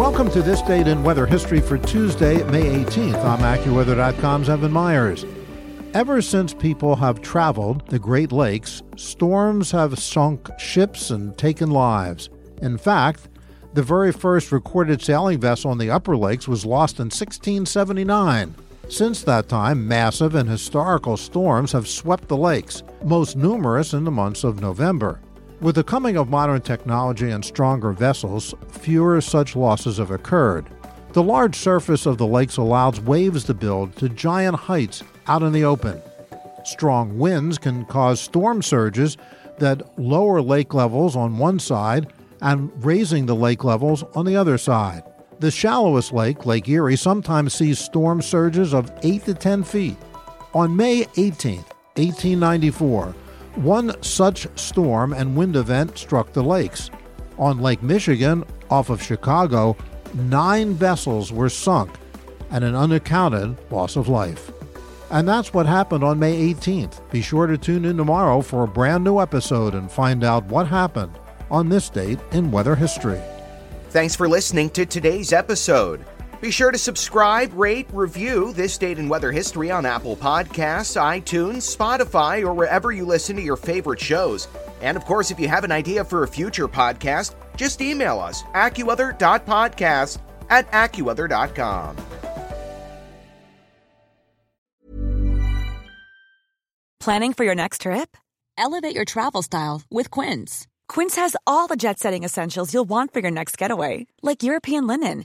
Welcome to this date in weather history for Tuesday, May 18th. I'm AccuWeather.com's Evan Myers. Ever since people have traveled the Great Lakes, storms have sunk ships and taken lives. In fact, the very first recorded sailing vessel in the Upper Lakes was lost in 1679. Since that time, massive and historical storms have swept the lakes, most numerous in the months of November. With the coming of modern technology and stronger vessels, fewer such losses have occurred. The large surface of the lakes allows waves to build to giant heights out in the open. Strong winds can cause storm surges that lower lake levels on one side and raising the lake levels on the other side. The shallowest lake, Lake Erie, sometimes sees storm surges of 8 to 10 feet. On May 18, 1894, one such storm and wind event struck the lakes. On Lake Michigan, off of Chicago, nine vessels were sunk and an unaccounted loss of life. And that's what happened on May 18th. Be sure to tune in tomorrow for a brand new episode and find out what happened on this date in weather history. Thanks for listening to today's episode. Be sure to subscribe, rate, review This Date in Weather History on Apple Podcasts, iTunes, Spotify, or wherever you listen to your favorite shows. And of course, if you have an idea for a future podcast, just email us, accuweather.podcast at accuweather.com. Planning for your next trip? Elevate your travel style with Quince. Quince has all the jet setting essentials you'll want for your next getaway, like European linen,